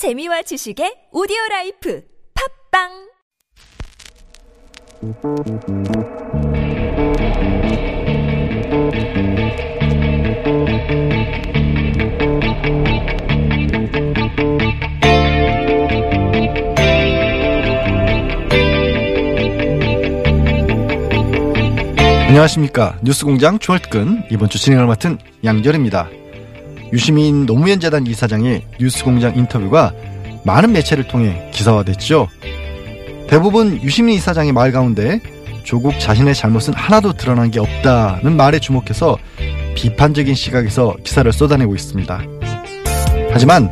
재미와 지식의 오디오 라이프 팝빵 안녕하십니까 뉴스공장 주얼특근 이번 주 진행을 맡은 양절입니다. 유시민 노무현 재단 이사장의 뉴스공장 인터뷰가 많은 매체를 통해 기사화됐죠. 대부분 유시민 이사장의 말 가운데 조국 자신의 잘못은 하나도 드러난 게 없다는 말에 주목해서 비판적인 시각에서 기사를 쏟아내고 있습니다. 하지만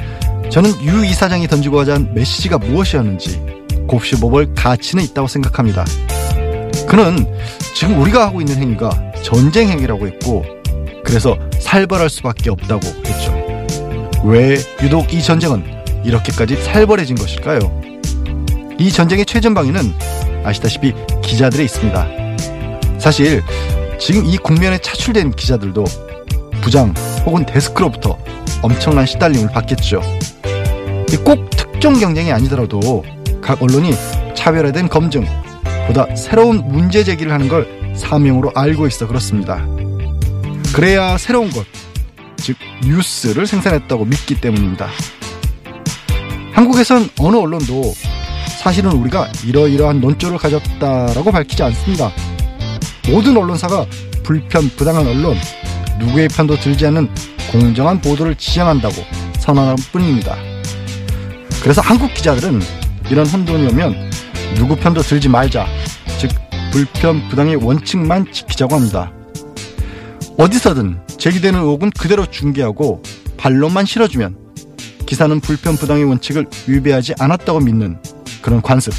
저는 유 이사장이 던지고 하자한 메시지가 무엇이었는지 곱씹어볼 가치는 있다고 생각합니다. 그는 지금 우리가 하고 있는 행위가 전쟁 행위라고 했고 그래서 살벌할 수밖에 없다고 했죠. 왜 유독 이 전쟁은 이렇게까지 살벌해진 것일까요? 이 전쟁의 최전방에는 아시다시피 기자들에 있습니다. 사실 지금 이 국면에 차출된 기자들도 부장 혹은 데스크로부터 엄청난 시달림을 받겠죠. 꼭 특정 경쟁이 아니더라도 각 언론이 차별화된 검증, 보다 새로운 문제 제기를 하는 걸 사명으로 알고 있어 그렇습니다. 그래야 새로운 것, 즉 뉴스를 생산했다고 믿기 때문입니다. 한국에선 어느 언론도 사실은 우리가 이러이러한 논조를 가졌다라고 밝히지 않습니다. 모든 언론사가 불편 부당한 언론, 누구의 편도 들지 않는 공정한 보도를 지향한다고 선언한 뿐입니다. 그래서 한국 기자들은 이런 혼돈이 오면 누구 편도 들지 말자, 즉 불편 부당의 원칙만 지키자고 합니다. 어디서든 제기되는 의혹은 그대로 중계하고 반론만 실어주면 기사는 불편 부당의 원칙을 위배하지 않았다고 믿는 그런 관습.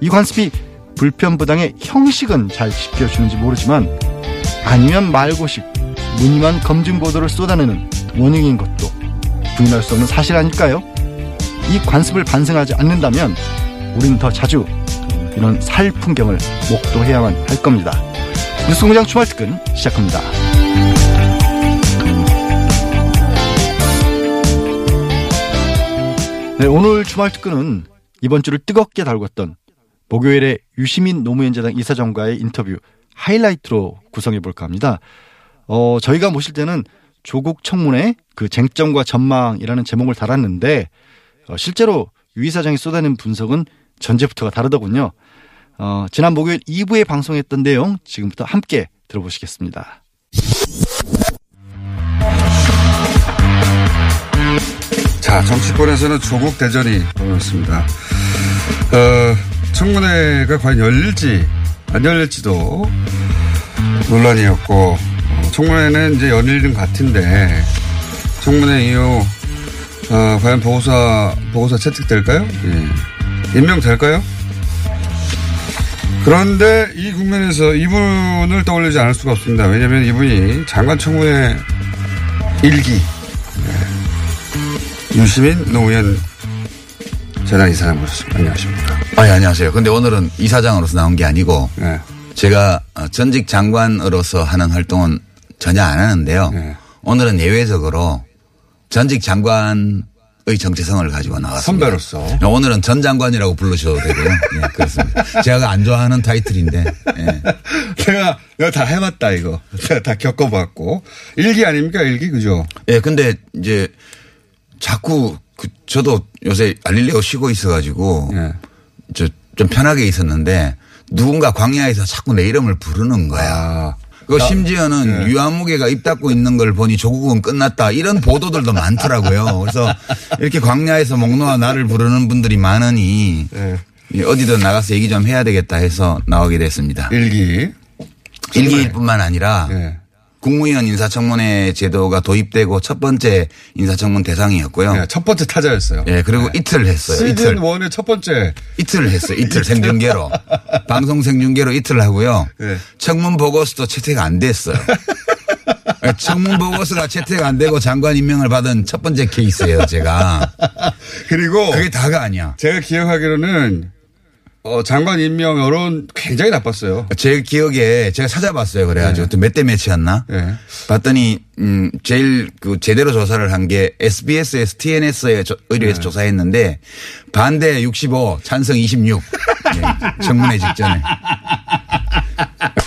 이 관습이 불편 부당의 형식은 잘 지켜주는지 모르지만 아니면 말고식, 무늬만 검증 보도를 쏟아내는 원흉인 것도 부인할 수 없는 사실 아닐까요? 이 관습을 반성하지 않는다면 우리는 더 자주 이런 살 풍경을 목도해야만 할 겁니다. 뉴스공장 주말 특근 시작합니다. 네, 오늘 주말 특근은 이번 주를 뜨겁게 달궜던 목요일에 유시민 노무현재단 이사장과의 인터뷰 하이라이트로 구성해 볼까 합니다. 어, 저희가 모실 때는 조국 청문회 그 쟁점과 전망이라는 제목을 달았는데 어, 실제로 유 이사장이 쏟아낸 분석은 전제부터가 다르더군요. 어, 지난 목요일 2부에 방송했던 내용 지금부터 함께 들어보시겠습니다. 자, 정치권에서는 조국 대전이 벌어졌습니다. 어, 청문회가 과연 열릴지 안 열릴지도 논란이었고 어, 청문회는 이제 것 같은데 청문회 이후 어, 과연 보고서 보고서 채택될까요? 예. 임명될까요? 그런데 이 국면에서 이분을 떠올리지 않을 수가 없습니다. 왜냐하면 이분이 장관 청문회 일기 네. 유시민 노무현 재단 이사장 모셨습니다. 안녕하십니까? 아, 예, 안녕하세요. 근데 오늘은 이사장으로서 나온 게 아니고 네. 제가 어, 전직 장관으로서 하는 활동은 전혀 안 하는데요. 네. 오늘은 예외적으로 전직 장관의 정체성을 가지고 나왔습니다. 선배로서. 오늘은 전 장관이라고 부르셔도 되고요. 예, 그렇습니다. 제가 안 좋아하는 타이틀인데. 예. 제가 내가 다 해봤다 이거. 제가 다 겪어봤고 일기 아닙니까 일기 그죠? 예, 근데 이제 자꾸 그 저도 요새 알릴레오 쉬고 있어가지고 예. 저좀 편하게 있었는데 누군가 광야에서 자꾸 내 이름을 부르는 거야. 아. 그 심지어는 예. 유한무개가 입 닫고 있는 걸 보니 조국은 끝났다 이런 보도들도 많더라고요. 그래서 이렇게 광야에서 목 놓아 나를 부르는 분들이 많으니 예. 이 어디든 나가서 얘기 좀 해야 되겠다 해서 나오게 됐습니다. 일기. 일기뿐만 아니라 예. 국무위원 인사청문회 제도가 도입되고 첫 번째 인사청문 대상이었고요. 예, 첫 번째 타자였어요. 예, 그리고 이틀 했어요. 시즌 이틀. 원의 첫 번째. 이틀을 했어요. 이틀 생중계로. 방송 생중계로 이틀을 하고요. 네. 청문 보고서도 채택 안 됐어요. 청문 보고서가 채택 안 되고 장관 임명을 받은 첫 번째 케이스예요, 제가. 그리고 그게 다가 아니야. 제가 기억하기로는 어, 장관 임명 여론 굉장히 나빴어요. 제 기억에 제가 찾아봤어요. 그래가지고 또몇대 몇이었나? 네. 봤더니 음 제일 그 제대로 조사를 한 게 SBS에서 TNS에 의뢰해서 조사했는데 반대 65, 찬성 26. 예, 청문회 직전에.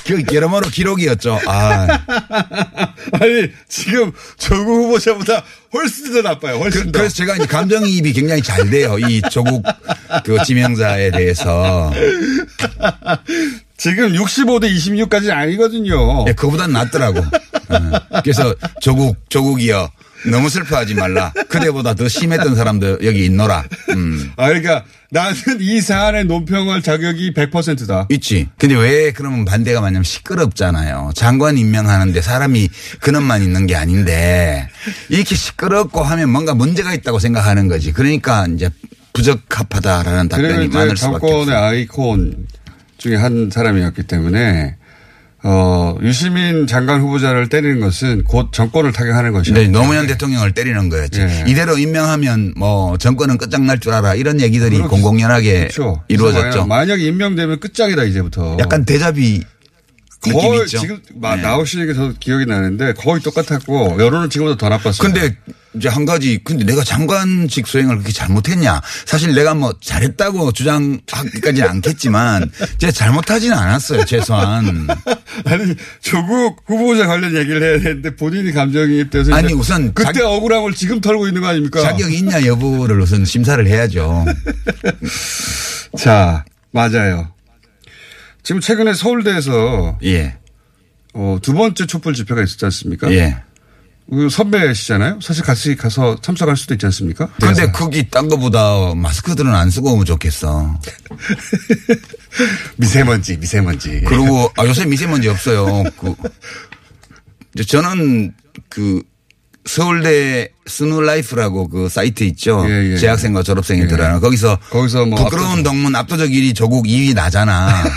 그 여러모로 기록이었죠. 아, 아니, 지금 조국 후보자보다 훨씬 더 나빠요. 훨씬 그, 더. 래서 제가 이제 감정이입이 굉장히 잘 돼요. 이 조국 그 지명자에 대해서. 지금 65대 26까지는 아니거든요. 예, 그거보단 낫더라고. 어. 그래서 조국, 조국이여. 너무 슬퍼하지 말라. 그대보다 더 심했던 사람도 여기 있노라. 음. 아, 그러니까 나는 이 사안의 논평할 자격이 100%다. 있지. 근데 왜 그러면 반대가 많냐면 시끄럽잖아요. 장관 임명하는데 사람이 근원만 있는 게 아닌데 이렇게 시끄럽고 하면 뭔가 문제가 있다고 생각하는 거지. 그러니까 이제 부적합하다라는 답변이 많을 수밖에 정권의 없어요. 아이콘 중에 한 사람이었기 때문에 어, 유시민 장관 후보자를 때리는 것은 곧 정권을 타격하는 것이죠. 네, 노무현 대통령을 때리는 거였지. 예. 이대로 임명하면 뭐 정권은 끝장날 줄 알아. 이런 얘기들이 그렇- 공공연하게 그렇죠. 이루어졌죠. 만약 임명되면 끝장이다 이제부터. 약간 대자비 거의 있죠. 지금 마- 네. 나오시는 게저 기억이 나는데 거의 똑같았고 여론은 지금보다 더 나빴어요. 근데 이제 한 가지 근데 내가 장관직 수행을 그렇게 잘못했냐 사실 내가 뭐 잘했다고 주장하기까지는 않겠지만 제가 잘못하지는 않았어요 최소한 아니 조국 후보자 관련 얘기를 해야 되는데 본인이 감정이입돼서 아니, 우선 그때 자- 억울함을 지금 털고 있는 거 아닙니까? 자격이 있냐 여부를 우선 심사를 해야죠 자 맞아요. 지금 최근에 서울대에서 예 어, 두 번째 촛불 집회가 있었지 않습니까? 예. 그 선배시잖아요. 사실 같이 가서 참석할 수도 있지 않습니까? 근데 거기 딴 거보다 마스크들은 안 쓰고 오면 좋겠어. 미세먼지, 미세먼지. 그리고 아, 요새 미세먼지 없어요. 그 저는 그 서울대 SNULife라고 그 사이트 있죠. 예, 예. 재학생과 졸업생이 예. 들어가는 거기서 거기서 뭐 부끄러운 압도적- 동문 압도적 1위 조국 2위 나잖아.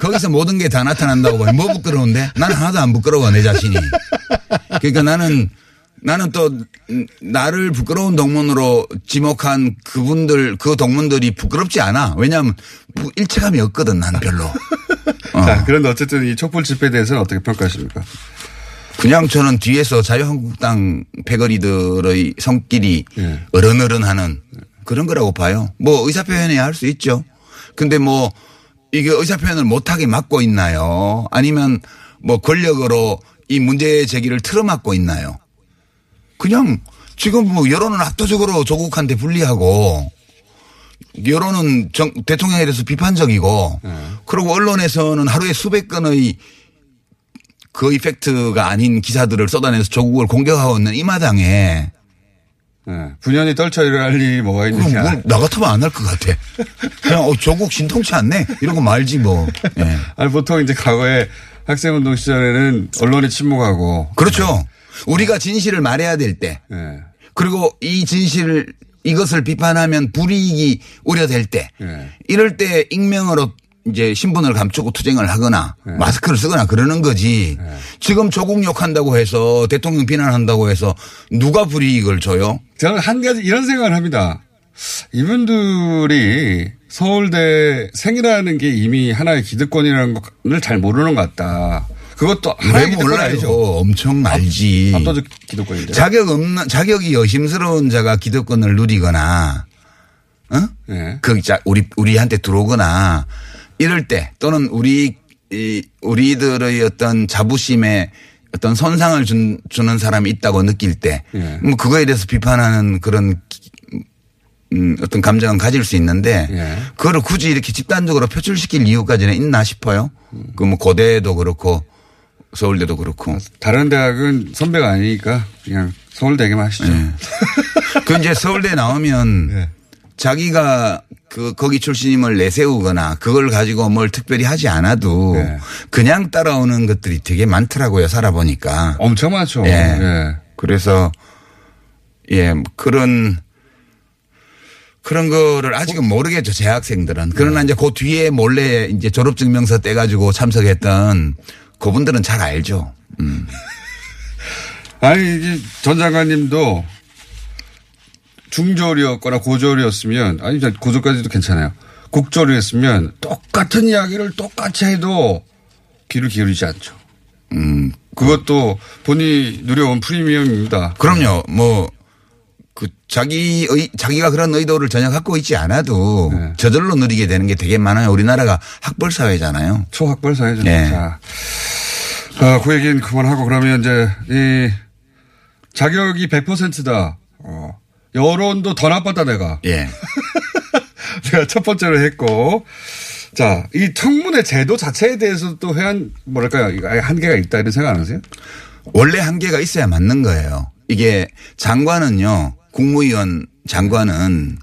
거기서 모든 게 다 나타난다고 봐요. 뭐 부끄러운데? 나는 하나도 안 부끄러워 내 자신이. 그러니까 나는 나는 또 나를 부끄러운 동문으로 지목한 그분들 그 동문들이 부끄럽지 않아. 왜냐하면 부- 일체감이 없거든 난 별로. 어. 자, 그런데 어쨌든 이 촛불 집회에 대해서는 어떻게 평가하십니까? 그냥 저는 뒤에서 자유한국당 패거리들의 성끼리 예. 어른어른하는 그런 거라고 봐요. 뭐 의사표현해야 할 수 있죠. 근데 뭐 이게 의사 표현을 못하게 막고 있나요? 아니면 뭐 권력으로 이 문제 제기를 틀어막고 있나요? 그냥 지금 뭐 여론은 압도적으로 조국한테 불리하고 여론은 정, 대통령에 대해서 비판적이고 그리고 언론에서는 하루에 수백 건의 그 이펙트가 아닌 기사들을 쏟아내서 조국을 공격하고 있는 이 마당에 네. 분연히 떨쳐 일어날 일이 뭐가 있느냐. 뭘 나 같으면 안 할 것 같아. 그냥 어, 조국 신통치 않네 이러고 말지 뭐. 예. 아니, 보통 이제 과거에 학생운동 시절에는 언론이 침묵하고. 그렇죠. 우리가 진실을 말해야 될때 예. 그리고 이 진실을 이것을 비판하면 불이익이 우려될 때 예. 이럴 때 익명으로 이제 신분을 감추고 투쟁을 하거나 마스크를 쓰거나 그러는 거지. 지금 조국 욕한다고 해서 대통령 비난한다고 해서 누가 불이익을 줘요? 저는 한 가지 이런 생각을 합니다. 이분들이 서울대 생이라는 게 이미 하나의 기득권이라는 걸 잘 모르는 것 같다. 그것도 하나의 왜 기득권? 아니죠. 엄청 알지. 압도적 기득권인데. 자격 없는 자격이 의심스러운 자가 기득권을 누리거나, 어? 예. 그 자, 우리 우리한테 들어오거나 이럴 때 또는 우리 이 우리들의 어떤 자부심에 어떤 손상을 준, 주는 사람이 있다고 느낄 때, 예. 뭐 그거에 대해서 비판하는 그런 기- 음, 어떤 감정은 가질 수 있는데, 예. 그거를 굳이 이렇게 집단적으로 표출시킬 이유까지는 있나 싶어요. 그 뭐 고대도 그렇고 서울대도 그렇고. 다른 대학은 선배가 아니니까 그냥 서울대에게만 하시죠. 그 이제 서울대 나오면 예. 자기가 그 거기 출신임을 내세우거나 그걸 가지고 뭘 특별히 하지 않아도 네. 그냥 따라오는 것들이 되게 많더라고요 살아보니까. 엄청 많죠. 예. 예. 그래서 예 그런 그런 거를 아직은 모르겠죠 재학생들은. 그러나 네. 이제 그 뒤에 몰래 이제 졸업증명서 떼가지고 참석했던 그분들은 잘 알죠. 음. 아니, 이제 전 장관님도 중졸이었거나 고졸이었으면, 아니, 고졸까지도 괜찮아요. 국조를 했으면 똑같은 이야기를 똑같이 해도 귀를 기울이지 않죠. 음, 그것도 본인이 누려온 프리미엄입니다. 그럼요. 뭐, 그, 자기, 의, 자기가 그런 의도를 전혀 갖고 있지 않아도 네. 저절로 누리게 되는 게 되게 많아요. 우리나라가 학벌 사회잖아요. 초학벌 사회죠. 네. 자, 어, 그 얘기는 그만하고 그러면 이제 이 자격이 100%다. 어, 여론도 더 나빴다 내가. 예. 제가 첫 번째로 했고. 자, 이 청문회 제도 자체에 대해서 또 회한, 뭐랄까요. 한계가 있다 이런 생각 안 하세요? 원래 한계가 있어야 맞는 거예요. 이게 장관은요, 국무위원 장관은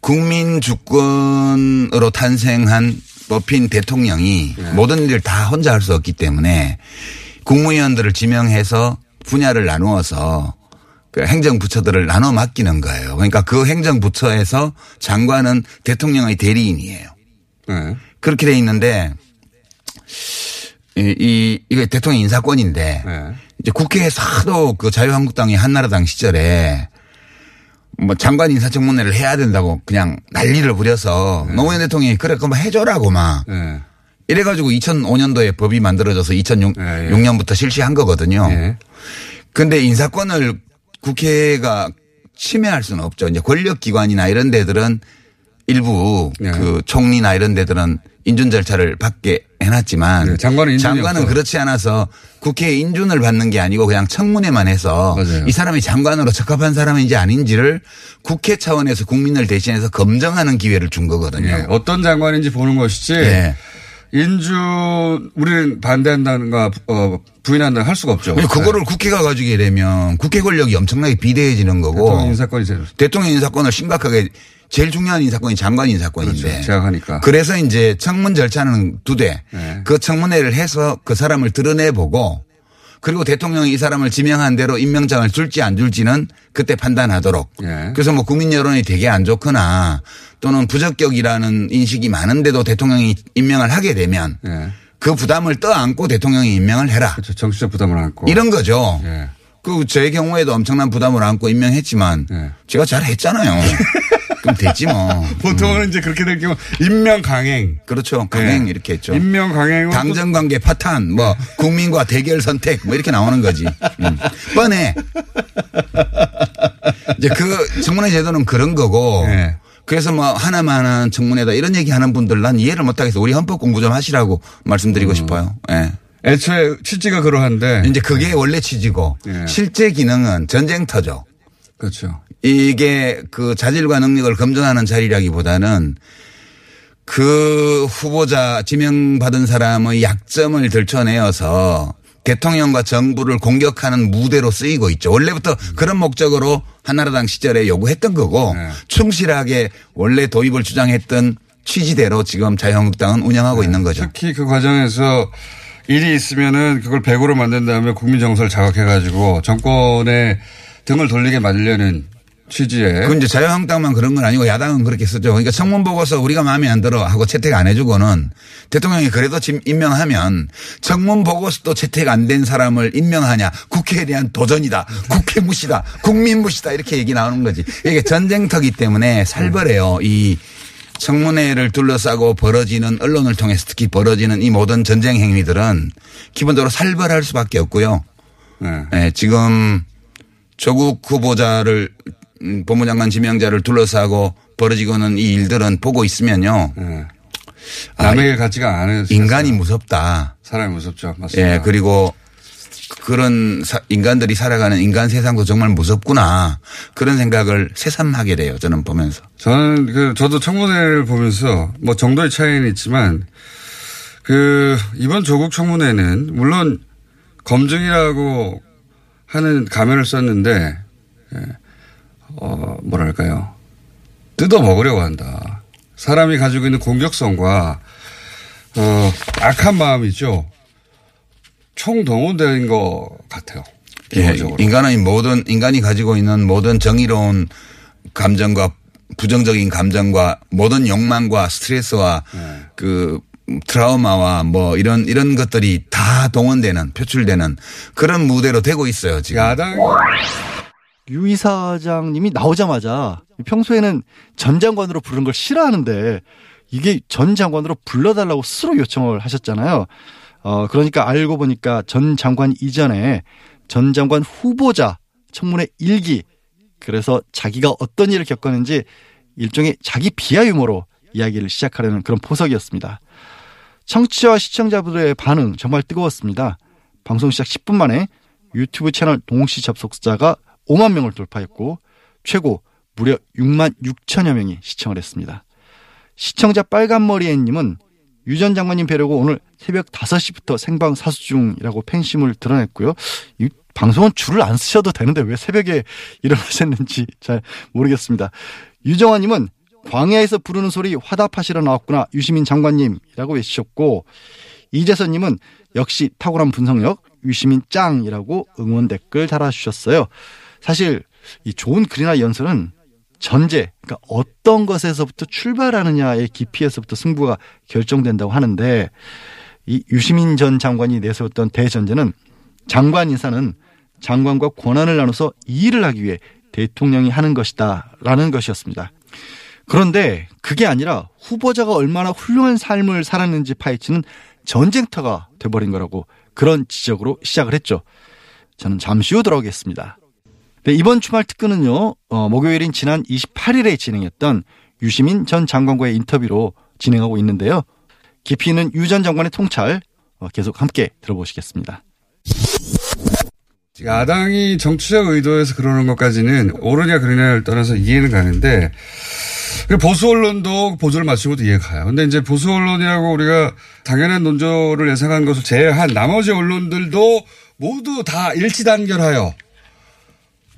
국민 주권으로 탄생한 뽑힌 대통령이 모든 일을 다 혼자 할 수 없기 때문에 국무위원들을 지명해서 분야를 나누어서 그 행정부처들을 나눠 맡기는 거예요. 그러니까 그 행정부처에서 장관은 대통령의 대리인이에요. 네. 그렇게 돼 있는데 이, 이 이게 대통령 인사권인데 네. 이제 국회에서 하도 그 자유한국당이 한나라당 시절에 뭐 장관 인사청문회를 해야 된다고 그냥 난리를 부려서 노무현 대통령이 그래 그럼 해줘라고 막 네. 이래가지고 2005년도에 법이 만들어져서 2006년부터 예, 예. 실시한 거거든요. 예. 근데 인사권을 국회가 침해할 수는 없죠. 이제 권력기관이나 이런 데들은 일부 네. 그 총리나 이런 데들은 인준 절차를 받게 해놨지만 네, 장관은 장관은. 그렇지 않아서 국회에 인준을 받는 게 아니고 그냥 청문회만 해서 맞아요. 이 사람이 장관으로 적합한 사람인지 아닌지를 국회 차원에서 국민을 대신해서 검증하는 기회를 준 거거든요. 예. 어떤 장관인지 보는 것이지. 예. 인준 우리는 반대한다는가 어, 부인한다는 할 수가 없죠. 그거를 국회가 가지게 되면 국회 권력이 엄청나게 비대해지는 거고 대통령 인사권이 제일 대통령 인사권을 심각하게 제일 중요한 인사권이 장관 인사권인데. 그렇죠. 제약하니까. 그래서 이제 청문 절차는 두 대. 네. 그 청문회를 해서 그 사람을 드러내 보고 그리고 대통령이 이 사람을 지명한 대로 임명장을 줄지 안 줄지는 그때 판단하도록. 예. 그래서 뭐 국민 여론이 되게 안 좋거나 또는 부적격이라는 인식이 많은데도 대통령이 임명을 하게 되면 예. 그 부담을 떠안고 대통령이 임명을 해라. 그렇죠. 정치적 부담을 안고. 이런 거죠. 예. 그제 경우에도 엄청난 부담을 안고 임명했지만 예. 제가 잘 했잖아요. 그럼 됐지 뭐. 보통은 이제 그렇게 될 경우 임명 강행. 그렇죠. 강행 예. 이렇게 했죠. 임명 강행은 당정 관계 파탄, 뭐 국민과 대결 선택, 뭐 이렇게 나오는 거지. 음. 뻔해. 이제 그 청문회 제도는 그런 거고. 네. 그래서 뭐 하나만 하는 청문회다 이런 얘기 하는 분들 난 이해를 못하겠어. 우리 헌법 공부 좀 하시라고 말씀드리고 음. 싶어요. 예. 애초에 취지가 그러한데. 이제 그게 원래 취지고 네. 실제 기능은 전쟁터죠. 그렇죠. 이게 그 자질과 능력을 검증하는 자리라기보다는 그 후보자 지명받은 사람의 약점을 들춰내어서 대통령과 정부를 공격하는 무대로 쓰이고 있죠. 원래부터 그런 목적으로 한나라당 시절에 요구했던 거고 네. 충실하게 원래 도입을 주장했던 취지대로 지금 자유한국당은 운영하고 있는 거죠. 특히 그 과정에서 일이 있으면은 그걸 100으로 만든 다음에 국민 정서를 자극해 가지고 정권에 등을 돌리게 만들려는 취지에 그건 이제 자유한국당만 그런 건 아니고 야당은 그렇게 쓰죠. 그러니까 청문 보고서 우리가 마음에 안 들어 하고 채택 안 해주고는 대통령이 그래도 지금 임명하면 청문 보고서도 채택 안 된 사람을 임명하냐 국회에 대한 도전이다. 국회 무시다. 국민 무시다. 이렇게 얘기 나오는 거지. 이게 전쟁터기 때문에 살벌해요. 이 청문회를 둘러싸고 벌어지는 언론을 통해서 특히 벌어지는 이 모든 전쟁 행위들은 기본적으로 살벌할 수밖에 없고요. 네. 예, 지금 조국 후보자를 음, 법무장관 지명자를 둘러싸고 벌어지고는 이 일들은 보고 있으면요. 네. 남의 일 같지가 않아요. 인간이 무섭다. 사람이 무섭죠. 맞습니다. 예, 그리고 그런 사- 인간들이 살아가는 인간 세상도 정말 무섭구나. 그런 생각을 새삼하게 돼요. 저는 보면서. 저는 그 저도 청문회를 보면서 뭐 정도의 차이는 있지만 그 이번 조국 청문회는 물론 검증이라고 하는 가면을 썼는데 예, 어 뭐랄까요 뜯어 먹으려고 한다. 사람이 가지고 있는 공격성과 어 악한 마음이죠. 총동원된 것 같아요. 예, 기본적으로. 인간의 모든 인간이 가지고 있는 모든 정의로운 감정과 부정적인 감정과 모든 욕망과 스트레스와 네. 그 트라우마와 뭐 이런 이런 것들이 다 동원되는 표출되는 그런 무대로 되고 있어요 지금. 야당 유 이사장님이 나오자마자 평소에는 전 장관으로 부르는 걸 싫어하는데 이게 전 장관으로 불러달라고 스스로 요청을 하셨잖아요. 어, 그러니까 알고 보니까 전 장관 이전에 전 장관 후보자 청문회 일기 그래서 자기가 어떤 일을 겪었는지 일종의 자기 비하 유머로 이야기를 시작하려는 그런 포석이었습니다. 청취자와 시청자분들의 반응 정말 뜨거웠습니다. 방송 시작 10분 만에 유튜브 채널 동시 접속자가 5만 명을 돌파했고 최고 무려 6만 6천여 명이 시청을 했습니다. 시청자 빨간머리애님은 유 전 장관님 뵈려고 오늘 새벽 5시부터 생방 사수 중이라고 팬심을 드러냈고요. 이 방송은 줄을 안 쓰셔도 되는데 왜 새벽에 일어나셨는지 잘 모르겠습니다. 유정환님은 광야에서 부르는 소리 화답하시러 나왔구나 유시민 장관님이라고 외치셨고 이재선님은 역시 탁월한 분석력 유시민 짱이라고 응원 댓글 달아주셨어요. 사실 이 좋은 글이나 연설은 전제, 그러니까 어떤 것에서부터 출발하느냐의 깊이에서부터 승부가 결정된다고 하는데 이 유시민 전 장관이 내세웠던 대전제는 장관 인사는 장관과 권한을 나눠서 이 일을 하기 위해 대통령이 하는 것이다라는 것이었습니다. 그런데 그게 아니라 후보자가 얼마나 훌륭한 삶을 살았는지 파헤치는 전쟁터가 돼버린 거라고 그런 지적으로 시작을 했죠. 저는 잠시 후 돌아오겠습니다. 네, 이번 주말 특근은요, 어, 목요일인 지난 28일에 진행했던 유시민 전 장관과의 인터뷰로 진행하고 있는데요. 깊이 있는 유 전 장관의 통찰 어, 계속 함께 들어보시겠습니다. 야당이 정치적 의도에서 그러는 것까지는 옳으냐 그러냐를 떠나서 이해는 가는데 보수 언론도 보조를 것도 이해가 가요. 근데 이제 보수 언론이라고 우리가 당연한 논조를 예상한 것을 제외한 나머지 언론들도 모두 다 일치단결하여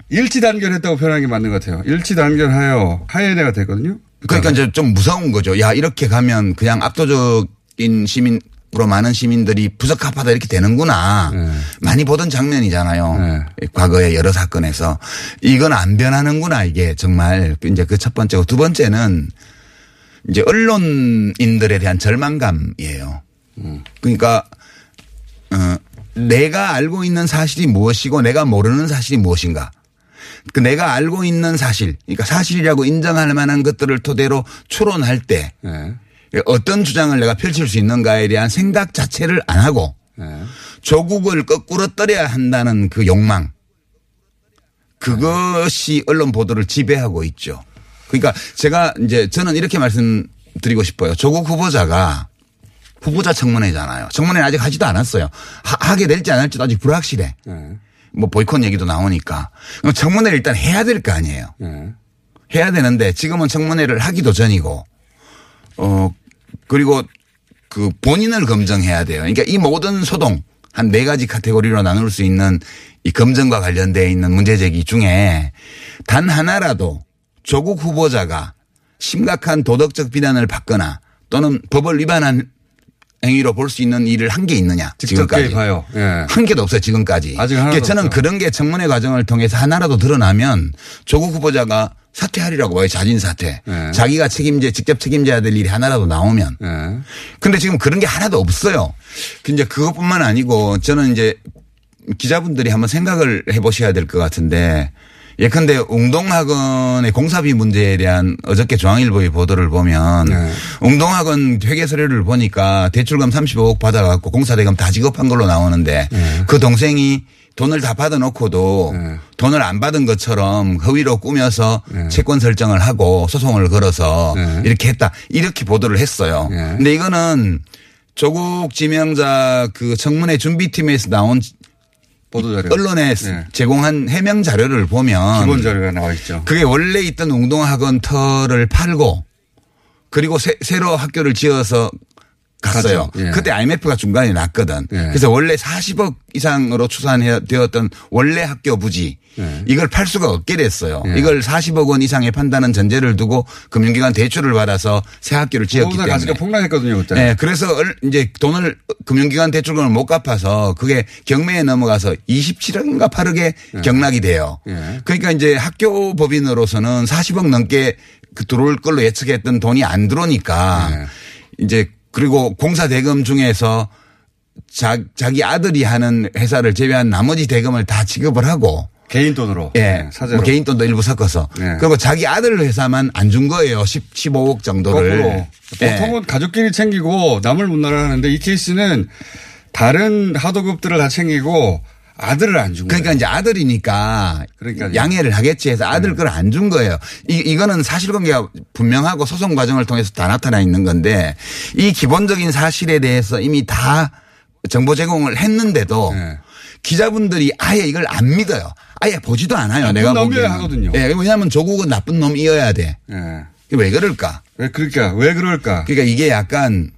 일치 단결했다고 표현하는 게 맞는 것 같아요. 일치 단결하여 하예대가 됐거든요. 그러니까 이제 좀 무서운 거죠. 야 이렇게 가면 그냥 압도적인 시민 으로 많은 시민들이 부적합하다 이렇게 되는구나. 네. 많이 보던 장면이잖아요. 네. 과거의 여러 사건에서 이건 안 변하는구나 이게 정말 이제 그 첫 번째고 두 번째는 이제 언론인들에 대한 절망감이에요. 그러니까 어, 내가 알고 있는 사실이 무엇이고 내가 모르는 사실이 무엇인가. 그 내가 알고 있는 사실, 그러니까 사실이라고 인정할 만한 것들을 토대로 추론할 때 네. 어떤 주장을 내가 펼칠 수 있는가에 대한 생각 자체를 안 하고 네. 조국을 거꾸로 떨어야 한다는 그 욕망. 그것이 언론 보도를 지배하고 있죠. 그러니까 제가 이제 저는 이렇게 말씀드리고 싶어요. 조국 후보자가 후보자 청문회잖아요. 청문회 아직 하지도 않았어요. 하, 게 될지 안 할지도 아직 불확실해. 네. 뭐 보이콧 얘기도 나오니까. 그럼 청문회를 일단 해야 될 거 아니에요. 네. 해야 되는데 지금은 청문회를 하기도 전이고 어 그리고 그 본인을 검증해야 돼요. 그러니까 이 모든 소동 한 네 가지 카테고리로 나눌 수 있는 이 검증과 관련되어 있는 문제 제기 중에 단 하나라도 조국 후보자가 심각한 도덕적 비난을 받거나 또는 법을 위반한 행위로 볼 수 있는 일을 한 게 있느냐 지금까지 개입하여. 예. 한 개도 없어요 지금까지. 아직 그러니까 저는 없죠. 그런 게 청문회 과정을 통해서 하나라도 드러나면 조국 후보자가 사퇴하리라고 봐요 자진 사퇴. 네. 자기가 책임져 직접 책임져야 될 일이 하나라도 나오면. 예. 근데 지금 그런 게 하나도 없어요. 근데 그것뿐만 아니고 저는 이제 기자분들이 한번 생각을 해보셔야 될 것 같은데 예컨대 웅동학원의 공사비 문제에 대한 어저께 중앙일보의 보도를 보면 네. 웅동학원 회계 서류를 보니까 대출금 35억 받아갖고 공사대금 다 지급한 걸로 나오는데 네. 그 동생이 돈을 다 받아놓고도 네. 돈을 안 받은 것처럼 허위로 꾸며서 네. 채권 설정을 하고 소송을 걸어서 네. 이렇게 했다 이렇게 보도를 했어요. 네. 근데 이거는 조국 지명자 그 청문회 준비팀에서 나온 보도자료. 언론에 네. 제공한 해명 자료를 보면 기본 자료가 나와 있죠. 그게 원래 있던 웅동학원 터를 팔고 그리고 새, 로 학교를 지어서 갔어요. 예. 그때 IMF가 중간에 났거든. 예. 그래서 원래 40억 이상으로 추산되었던 원래 학교 부지 예. 이걸 팔 수가 없게 됐어요. 예. 이걸 40억 원 이상에 판다는 전제를 두고 금융기관 대출을 받아서 새 학교를 지었기 때문에. 가치가 폭락했거든요 그때. 네, 그래서 얼- 이제 돈을 금융기관 대출금을 못 갚아서 그게 경매에 넘어가서 27억인가 8억에 경락이 돼요. 예. 그러니까 이제 학교 법인으로서는 40억 넘게 그 들어올 걸로 예측했던 돈이 안 들어오니까 예. 이제 그리고 공사 대금 중에서 자, 자기 아들이 하는 회사를 제외한 나머지 대금을 다 지급을 하고 개인 돈으로. 예. 네, 사재로. 뭐 개인 돈도 일부 섞어서. 네. 그리고 자기 아들 회사만 안 준 거예요. 10, 15억 정도를. 거꾸로. 예. 보통은 가족끼리 챙기고 남을 못 나라 하는데 이 케이스는 다른 하도급들을 다 챙기고 아들을 안 준 거예요. 그러니까 이제 아들이니까 그러니까요. 양해를 하겠지 해서 아들 네. 걸안 준 거예요. 이, 이거는 사실관계가 분명하고 소송 과정을 통해서 다 나타나 있는 건데 이 기본적인 사실에 대해서 이미 다 정보 제공을 했는데도 네. 기자분들이 아예 이걸 안 믿어요. 아예 보지도 않아요. 내가 보기에는. 하거든요. 예, 왜냐하면 조국은 나쁜 놈이어야 돼. 예. 왜 그럴까? 왜 그러니까 왜 그럴까? 그러니까 이게 약간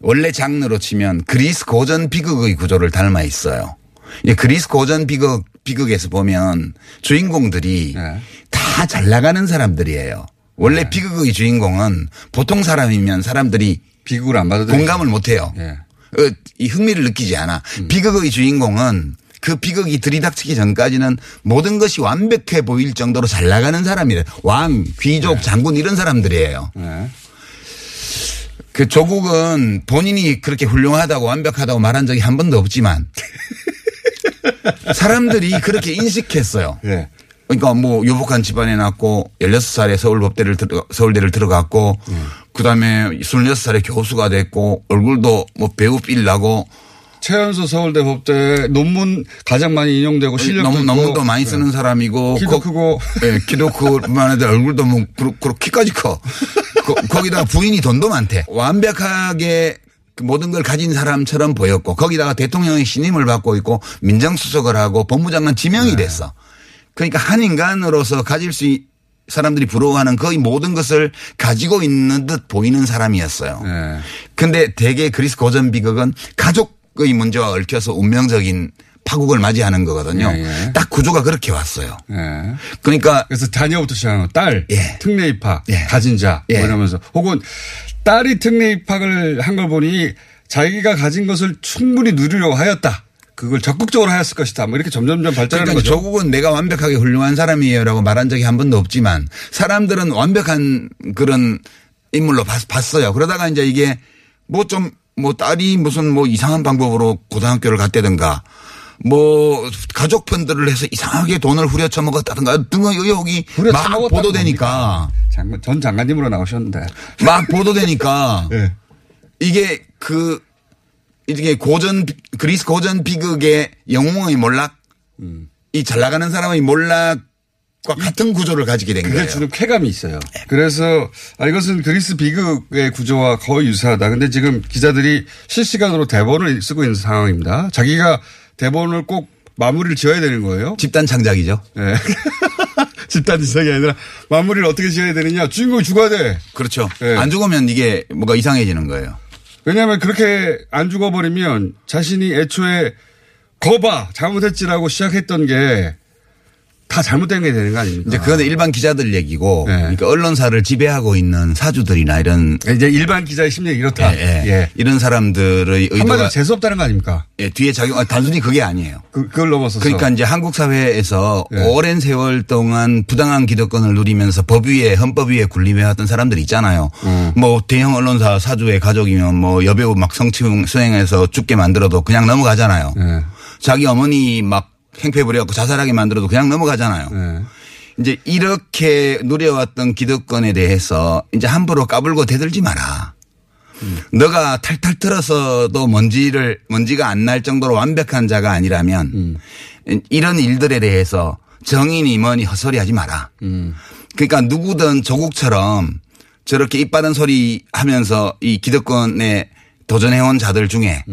원래 장르로 치면 그리스 고전 비극의 구조를 닮아 있어요. 이 그리스 고전 비극 비극에서 보면 주인공들이 네. 다잘 나가는 사람들이에요. 원래 비극의 주인공은 보통 사람이면 사람들이 비극을 안 받아들여. 공감을 못 해요. 예. 어, 이 흥미를 느끼지 않아. 비극의 주인공은 그 비극이 들이닥치기 전까지는 모든 것이 완벽해 보일 정도로 잘 나가는 사람이래. 왕, 귀족, 장군 이런 사람들이에요. 예. 그 조국은 본인이 그렇게 훌륭하다고 완벽하다고 말한 적이 한 번도 없지만 사람들이 그렇게 인식했어요. 예. 그러니까 뭐 유복한 집안에 낳고 16살에 서울법대를 들어, 서울대를 들어갔고 그다음에 26살에 교수가 됐고 얼굴도 뭐 배우삘 나고 최연소 서울대 법대 논문 가장 많이 인용되고 실력도 너무 있고. 너무도 많이 쓰는 예. 사람이고 키도 거- 크고. 예, 키도 크고만 해도 얼굴도 뭐 그렇고 키까지 커. 거, 거기다가 부인이 돈도 많대. 완벽하게 그 모든 걸 가진 사람처럼 보였고 거기다가 대통령의 신임을 받고 있고 민정수석을 하고 법무장관 네. 지명이 됐어. 그러니까 한 인간으로서 가질 수 있- 사람들이 부러워하는 거의 모든 것을 가지고 있는 듯 보이는 사람이었어요. 예. 근데 대개 그리스 고전 비극은 가족의 문제와 얽혀서 운명적인 파국을 맞이하는 거거든요. 예, 예. 딱 구조가 그렇게 왔어요. 예. 그러니까 그래서 자녀부터 시작하는 거. 딸, 예. 특례 입학, 예. 가진 자, 뭐 예. 이러면서 혹은 딸이 특례 입학을 한 걸 보니 자기가 가진 것을 충분히 누리려고 하였다. 그걸 적극적으로 하였을 것이다. 뭐 이렇게 점점점 발전하는 그러니까 거죠. 조국은 내가 완벽하게 훌륭한 사람이에요라고 말한 적이 한 번도 없지만 사람들은 완벽한 그런 인물로 봤, 봤어요. 그러다가 이제 이게 뭐좀뭐 딸이 무슨 뭐 이상한 방법으로 고등학교를 갔다든가 뭐 가족 편들을 해서 이상하게 돈을 후려쳐 먹었다든가 등의 의혹이 막 보도되니까 장관, 전 장관님으로 나오셨는데. 막 보도되니까 예. 이게 그 이게 고전 비- 그리스 고전 비극의 영웅의 몰락 이잘 나가는 사람의 몰락 과 같은 구조를 가지게 된 그게 거예요. 주는 쾌감이 있어요. 그래서 아, 이것은 그리스 비극의 구조와 거의 유사하다. 근데 지금 기자들이 실시간으로 대본을 쓰고 있는 상황입니다. 자기가 대본을 꼭 마무리를 지어야 되는 거예요. 집단 창작이죠. 예. 집단 지성이 아니라 마무리를 어떻게 지어야 되느냐. 주인공이 죽어야 돼. 그렇죠. 네. 안 죽으면 이게 뭐가 이상해지는 거예요. 왜냐하면 그렇게 안 죽어버리면 자신이 애초에 거봐 잘못했지라고 시작했던 게 다 잘못된 게 되는 거 아닙니까? 이제 그거는 일반 기자들 얘기고 네. 그러니까 언론사를 지배하고 있는 사주들이나 이런 이제 일반 기자의 심리가 이렇다. 예, 예. 예. 이런 사람들의 한마디로 의도가 재수 없다는 거 아닙니까? 예, 뒤에 작용 아, 단순히 그게 아니에요. 그, 그걸 넘어서서. 그러니까 이제 한국 사회에서 네. 오랜 세월 동안 부당한 기득권을 누리면서 법 위에 헌법 위에 군림해 왔던 사람들 있잖아요. 음. 뭐 대형 언론사 사주의 가족이면 뭐 여배우 막 성추행 수행해서 죽게 만들어도 그냥 넘어가잖아요. 예. 자기 어머니 막 행패 부려갖고 자살하게 만들어도 그냥 넘어가잖아요. 예. 이제 이렇게 누려왔던 기득권에 대해서 이제 함부로 까불고 대들지 마라. 너가 탈탈 털어서도 먼지를 먼지가 안 날 정도로 완벽한 자가 아니라면 이런 일들에 대해서 정인이 뭐니 헛소리 하지 마라. 그러니까 누구든 조국처럼 저렇게 입 바른 소리 하면서 이 기득권에 도전해온 자들 중에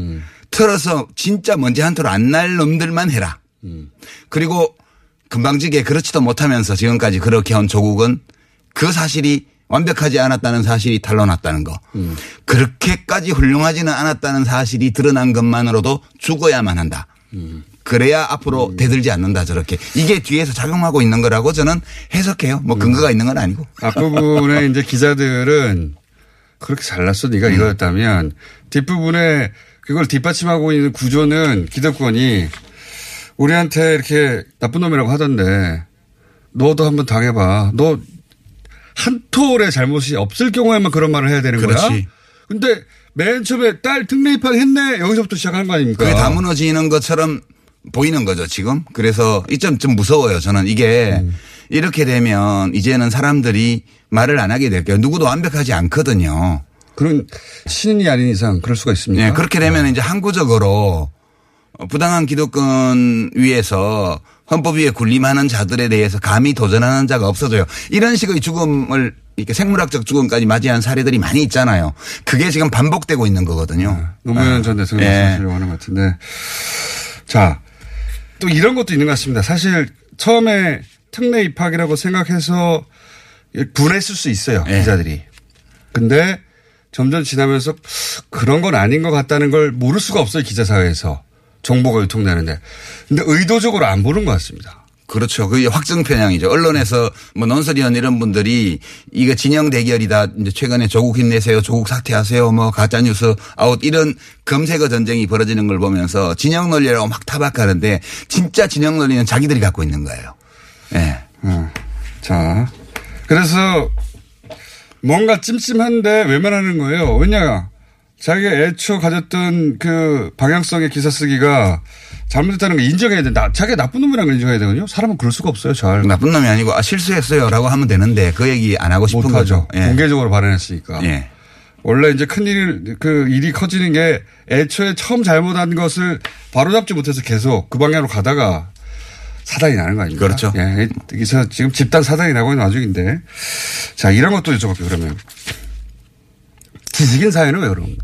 털어서 진짜 먼지 한 톨 안 날 놈들만 해라. 그리고 금방지게 그렇지도 못하면서 지금까지 그렇게 한 조국은 그 사실이 완벽하지 않았다는 사실이 탄로났다는 거. 그렇게까지 훌륭하지는 않았다는 사실이 드러난 것만으로도 죽어야만 한다. 그래야 앞으로 대들지 않는다 저렇게. 이게 뒤에서 작용하고 있는 거라고 저는 해석해요. 뭐 근거가 있는 건 아니고. 앞부분에 이제 기자들은 그렇게 잘났어 음. 네가 이거였다면 뒷부분에 그걸 뒷받침하고 있는 구조는 기득권이 우리한테 이렇게 나쁜 놈이라고 하던데 너도 한번 당해봐. 너 한 톨의 잘못이 없을 경우에만 그런 말을 해야 되는 거야. 그렇지. 근데 맨 처음에 딸 특례 입학 했네 여기서부터 시작하는 거 아닙니까? 그게 다 무너지는 것처럼 보이는 거죠, 지금. 그래서 이 점 좀 무서워요. 저는 이게 음. 이렇게 되면 이제는 사람들이 말을 안 하게 될게요. 누구도 완벽하지 않거든요. 그런 신인이 아닌 이상 그럴 수가 있습니다. 네, 그렇게 되면 이제 항구적으로 부당한 기득권 위에서 헌법 위에 군림하는 자들에 대해서 감히 도전하는 자가 없어져요. 이런 식의 죽음을 이렇게 생물학적 죽음까지 맞이한 사례들이 많이 있잖아요. 그게 지금 반복되고 있는 거거든요. 노무현 전 대통령 예. 말씀하시려고 하는 것 같은데. 자, 또 이런 것도 있는 것 같습니다. 사실 처음에 특례 입학이라고 생각해서 분했을 수 있어요. 예. 기자들이. 근데 점점 지나면서 그런 건 아닌 것 같다는 걸 모를 수가 없어요. 기자 사회에서. 정보가 유통되는데. 근데 의도적으로 안 보는 것 같습니다. 그렇죠. 그게 확증 편향이죠. 언론에서 뭐 논설위원 이런 분들이 이거 진영 대결이다. 이제 최근에 조국 힘내세요. 조국 사퇴하세요. 뭐 가짜 뉴스 아웃 이런 검색어 전쟁이 벌어지는 걸 보면서 진영 논리라고 막 타박하는데 진짜 진영 논리는 자기들이 갖고 있는 거예요. 예. 어. 자. 그래서 뭔가 찜찜한데 외면하는 거예요. 왜냐. 자기가 애초 가졌던 그 방향성의 기사 쓰기가 잘못했다는 걸 인정해야 된다. 자기가 나쁜 놈이라는 걸 인정해야 되거든요. 사람은 그럴 수가 없어요. 잘. 나쁜 놈이 아니고 아 실수했어요라고 하면 되는데 그 얘기 안 하고 싶은. 거죠. 예. 공개적으로 발언했으니까. 예. 원래 이제 큰일, 그 일이 커지는 게 애초에 처음 잘못한 것을 바로잡지 못해서 계속 그 방향으로 가다가 사단이 나는 거 아닙니까? 그렇죠. 예. 여기서 지금 집단 사단이 나고 있는 와중인데. 자, 이런 것도 여쭤볼게요, 그러면. 지식인 사회는 왜 그런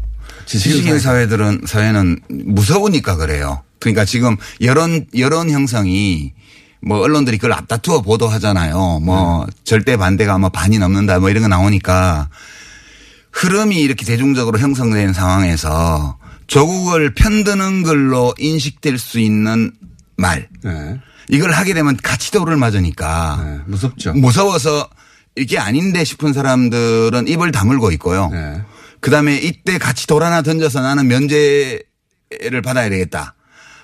지식인 사회 들은 사회는 무서우니까 그래요. 그러니까 지금 여론 여론 형성이 뭐 언론들이 그걸 앞다투어 보도하잖아요. 뭐 절대 반대가 뭐 반이 넘는다 뭐 이런 거 나오니까 흐름이 이렇게 대중적으로 형성된 상황에서 조국을 편드는 걸로 인식될 수 있는 말 네. 이걸 하게 되면 가치도를 맞으니까 네. 무섭죠. 무서워서 이게 아닌데 싶은 사람들은 입을 다물고 있고요. 네. 그 다음에 이때 같이 돌 하나 던져서 나는 면제를 받아야 되겠다.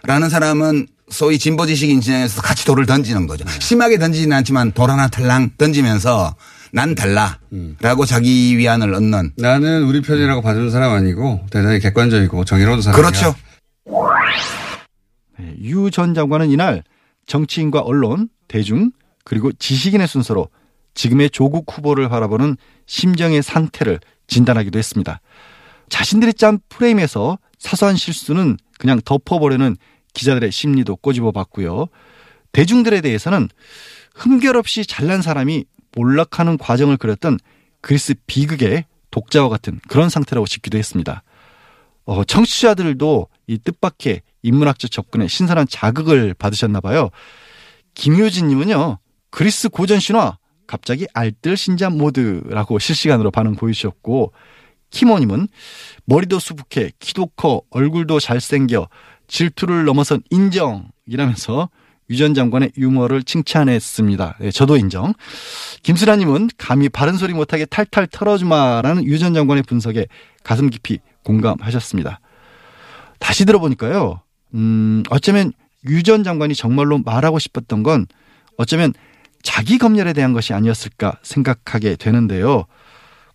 라는 사람은 소위 진보 지식인 진영에서 같이 돌을 던지는 거죠. 네. 심하게 던지지는 않지만 돌 하나 탈랑 던지면서 난 달라. 음. 라고 자기 위안을 얻는. 나는 우리 편이라고 봐주는 사람 아니고 대단히 객관적이고 정의로운 사람이야. 그렇죠. 네, 유전 장관은 이날 정치인과 언론, 대중, 그리고 지식인의 순서로 지금의 조국 후보를 바라보는 심정의 상태를 진단하기도 했습니다. 자신들이 짠 프레임에서 사소한 실수는 그냥 덮어보려는 기자들의 심리도 꼬집어 봤고요. 대중들에 대해서는 흠결 없이 잘난 사람이 몰락하는 과정을 그렸던 그리스 비극의 독자와 같은 그런 상태라고 짓기도 했습니다. 어, 청취자들도 이 뜻밖의 인문학적 접근에 신선한 자극을 받으셨나 봐요. 김효진님은요, 그리스 고전 신화 갑자기 알뜰 신자 모드라고 실시간으로 반응 보이셨고, 키모님은 머리도 수북해, 키도 커, 얼굴도 잘생겨, 질투를 넘어선 인정이라면서 유전 장관의 유머를 칭찬했습니다. 네, 저도 인정. 김수라님은 감히 바른 소리 못하게 탈탈 털어주마라는 유전 장관의 분석에 가슴 깊이 공감하셨습니다. 다시 들어보니까요, 음, 어쩌면 유전 장관이 정말로 말하고 싶었던 건 어쩌면 자기 검열에 대한 것이 아니었을까 생각하게 되는데요.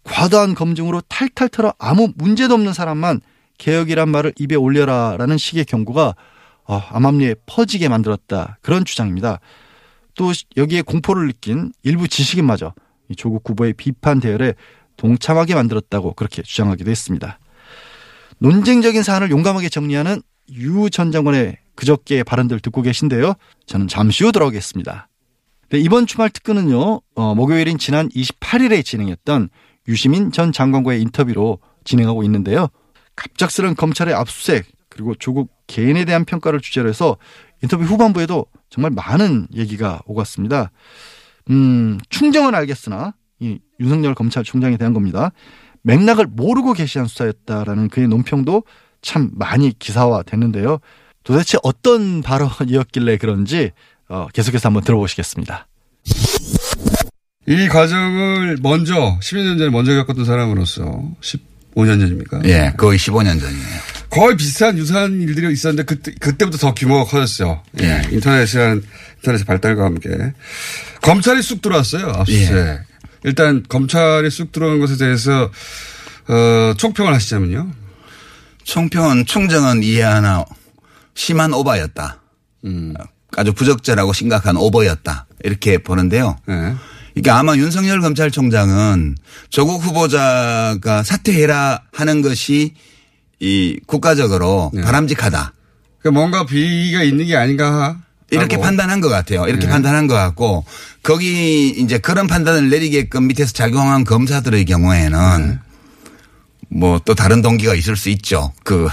과도한 검증으로 탈탈 털어 아무 문제도 없는 사람만 개혁이란 말을 입에 올려라라는 식의 경고가 어, 암암리에 퍼지게 만들었다. 그런 주장입니다. 또 여기에 공포를 느낀 일부 지식인마저 이 조국 후보의 비판 대열에 동참하게 만들었다고 그렇게 주장하기도 했습니다. 논쟁적인 사안을 용감하게 정리하는 유 전 장관의 그저께의 발언들 듣고 계신데요. 저는 잠시 후 돌아오겠습니다. 네, 이번 주말 특근은요, 어, 목요일인 지난 28일에 진행했던 유시민 전 장관과의 인터뷰로 진행하고 있는데요. 갑작스런 검찰의 압수수색 그리고 조국 개인에 대한 평가를 주제로 해서 인터뷰 후반부에도 정말 많은 얘기가 오갔습니다. 음, 충정은 알겠으나 이 윤석열 검찰총장에 대한 겁니다. 맥락을 모르고 게시한 수사였다라는 그의 논평도 참 많이 기사화 됐는데요. 도대체 어떤 발언이었길래 그런지 어, 계속해서 한번 들어보시겠습니다. 이 과정을 먼저 12년 전에 먼저 겪었던 사람으로서 15년 전입니까? 예, 거의 15년 전이에요. 거의 비슷한 유사한 일들이 있었는데 그때 그때부터 더 규모가 커졌어요. 예. 인터넷이란 인터넷의 발달과 함께 검찰이 쑥 들어왔어요. 압수수색. 예. 일단 검찰이 쑥 들어온 것에 대해서 어, 총평을 하시자면요. 총평은 충정은 이해 하나 심한 오바였다. 음. 아주 부적절하고 심각한 오버였다. 이렇게 보는데요. 네. 이게 아마 윤석열 검찰총장은 조국 후보자가 사퇴해라 하는 것이 이 국가적으로 네. 바람직하다. 그러니까 뭔가 비가 있는 게 아닌가. 이렇게 하고. 판단한 것 같아요. 이렇게 네. 판단한 것 같고 거기 이제 그런 판단을 내리게끔 밑에서 작용한 검사들의 경우에는 네. 뭐또 다른 동기가 있을 수 있죠. 그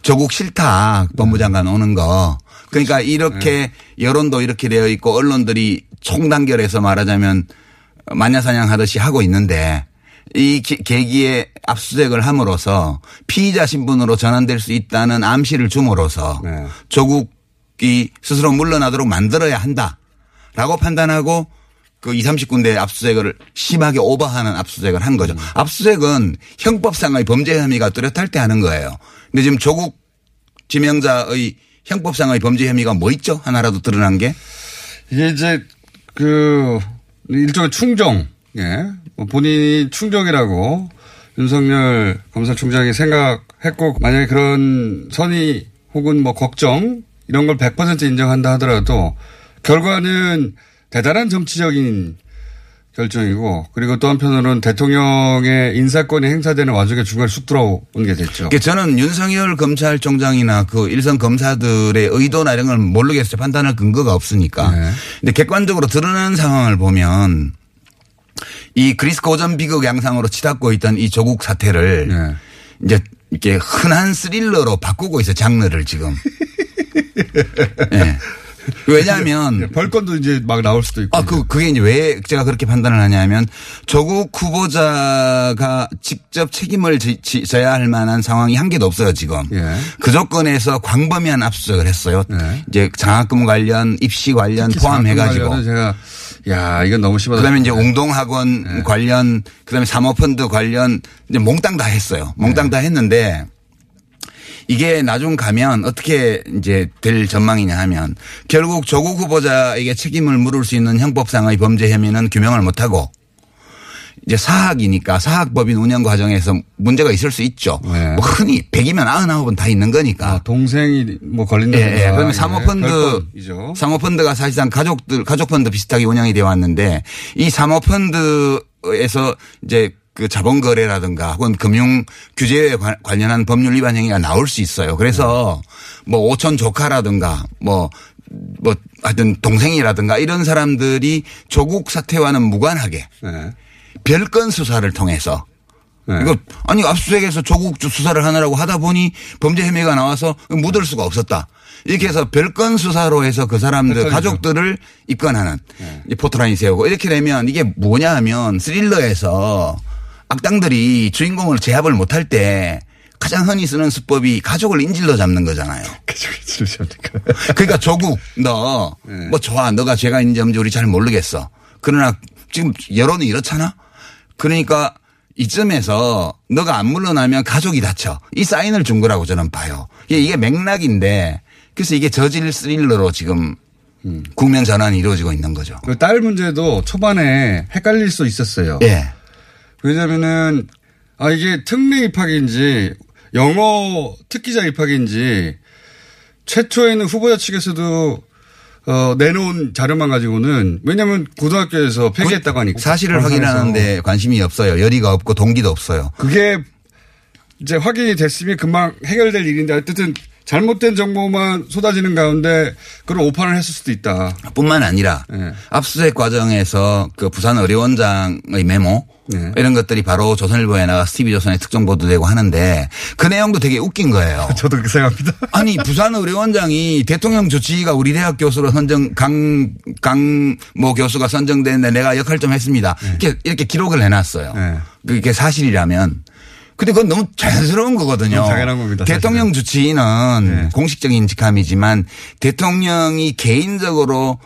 조국 싫다 법무장관 오는 거. 그러니까 이렇게 여론도 이렇게 되어 있고 언론들이 총단결해서 말하자면 마녀사냥 하듯이 하고 있는데 이 기- 계기에 압수수색을 함으로써 피의자 신분으로 전환될 수 있다는 암시를 줌으로써 네. 조국이 스스로 물러나도록 만들어야 한다라고 판단하고 그 20, 30군데 압수수색을 심하게 오버하는 압수수색을 한 거죠. 압수수색은 형법상의 범죄 혐의가 뚜렷할 때 하는 거예요. 근데 지금 조국 지명자의 형법상의 범죄 혐의가 뭐 있죠? 하나라도 드러난 게? 이게 이제 그 일종의 충정, 예. 뭐 본인이 충정이라고 윤석열 검찰총장이 생각했고 만약에 그런 선의 혹은 뭐 걱정 이런 걸 100% 인정한다 하더라도 결과는 대단한 정치적인 결정이고 그리고 또 한편으로는 대통령의 인사권이 행사되는 와중에 중간에 쑥 들어온 게 됐죠. 그러니까 저는 윤석열 검찰총장이나 그 일선 검사들의 의도나 이런 걸 모르겠어요. 판단할 근거가 없으니까. 네. 근데 객관적으로 드러난 상황을 보면 이 그리스 고전 비극 양상으로 치닫고 있던 이 조국 사태를 네. 이제 이렇게 흔한 스릴러로 바꾸고 있어요. 장르를 지금. 예. 왜냐하면 벌건도 이제 막 나올 수도 있고. 아, 그, 그게 이제 왜 제가 그렇게 판단을 하냐면 조국 후보자가 직접 책임을 지, 지, 져야 할 만한 상황이 한 개도 없어요, 지금. 예. 그 조건에서 광범위한 압수수색을 했어요. 네. 이제 장학금 관련, 입시 관련 포함해가지고. 제가 야 이건 너무 심하다. 그다음에 이제 웅동학원 관련, 그다음에 사모펀드 관련 이제 몽땅 다 했어요. 몽땅 다 했는데 이게 나중 가면 어떻게 이제 될 전망이냐 하면 결국 조국 후보자에게 책임을 물을 수 있는 형법상의 범죄 혐의는 규명을 못하고 이제 사학이니까 사학법인 운영 과정에서 문제가 있을 수 있죠. 네. 뭐 흔히 100이면 99은 다 있는 거니까. 아, 동생이 뭐 걸린다. 예, 예. 그러면 사모펀드, 이죠. 사모펀드가 사실상 가족들, 가족펀드 비슷하게 운영이 되어 왔는데 이 사모펀드에서 이제 그 자본 거래라든가 혹은 금융 규제에 관- 관련한 법률 위반 행위가 나올 수 있어요. 그래서 뭐 오촌 조카라든가 뭐, 뭐 하여튼 동생이라든가 이런 사람들이 조국 사태와는 무관하게 네. 별건 수사를 통해서 네. 이거 아니 압수수색에서 조국 수사를 하느라고 하다 보니 범죄 혐의가 나와서 묻을 수가 없었다. 이렇게 해서 별건 수사로 해서 그 사람들 헷갈리죠. 가족들을 입건하는 네. 이 포토라인 세우고 이렇게 되면 이게 뭐냐 하면 스릴러에서 악당들이 주인공을 제압을 못할 때 가장 흔히 쓰는 수법이 가족을 인질로 잡는 거잖아요. 그러니까 조국 너 네. 뭐 좋아 너가 죄가 있는지 없는지 우리 잘 모르겠어. 그러나 지금 여론이 이렇잖아. 그러니까 이쯤에서 너가 안 물러나면 가족이 다쳐. 이 사인을 준 거라고 저는 봐요. 이게, 이게 맥락인데 그래서 이게 저질 스릴러로 지금 음. 국면 전환이 이루어지고 있는 거죠. 그 딸 문제도 초반에 헷갈릴 수 있었어요. 예. 왜냐면은 아 이게 특례 입학인지 영어 특기자 입학인지 최초에는 후보자 측에서도 어, 내놓은 자료만 가지고는 왜냐하면 고등학교에서 폐기했다고 하니까 사실을. 확인하는데 관심이 없어요. 열의가 없고 동기도 없어요. 그게 이제 확인이 됐으면 금방 해결될 일인데 어쨌든 잘못된 정보만 쏟아지는 가운데 그런 오판을 했을 수도 있다. 뿐만 아니라 네. 압수수색 과정에서 그 부산 의료원장의 메모 네. 이런 것들이 바로 조선일보에 나가 TV조선에 특정 보도되고 하는데 그 내용도 되게 웃긴 거예요. 저도 그렇게 생각합니다. 아니 부산 의료원장이 대통령 주치의가 우리 대학 교수로 선정 강 강모 교수가 선정됐는데 내가 역할 좀 했습니다. 이렇게 이렇게 기록을 해놨어요. 네. 그게 사실이라면. 근데 그건 너무 자연스러운 거거든요. 당연한 겁니다, 대통령 주치의는 네. 공식적인 직함이지만 대통령이 개인적으로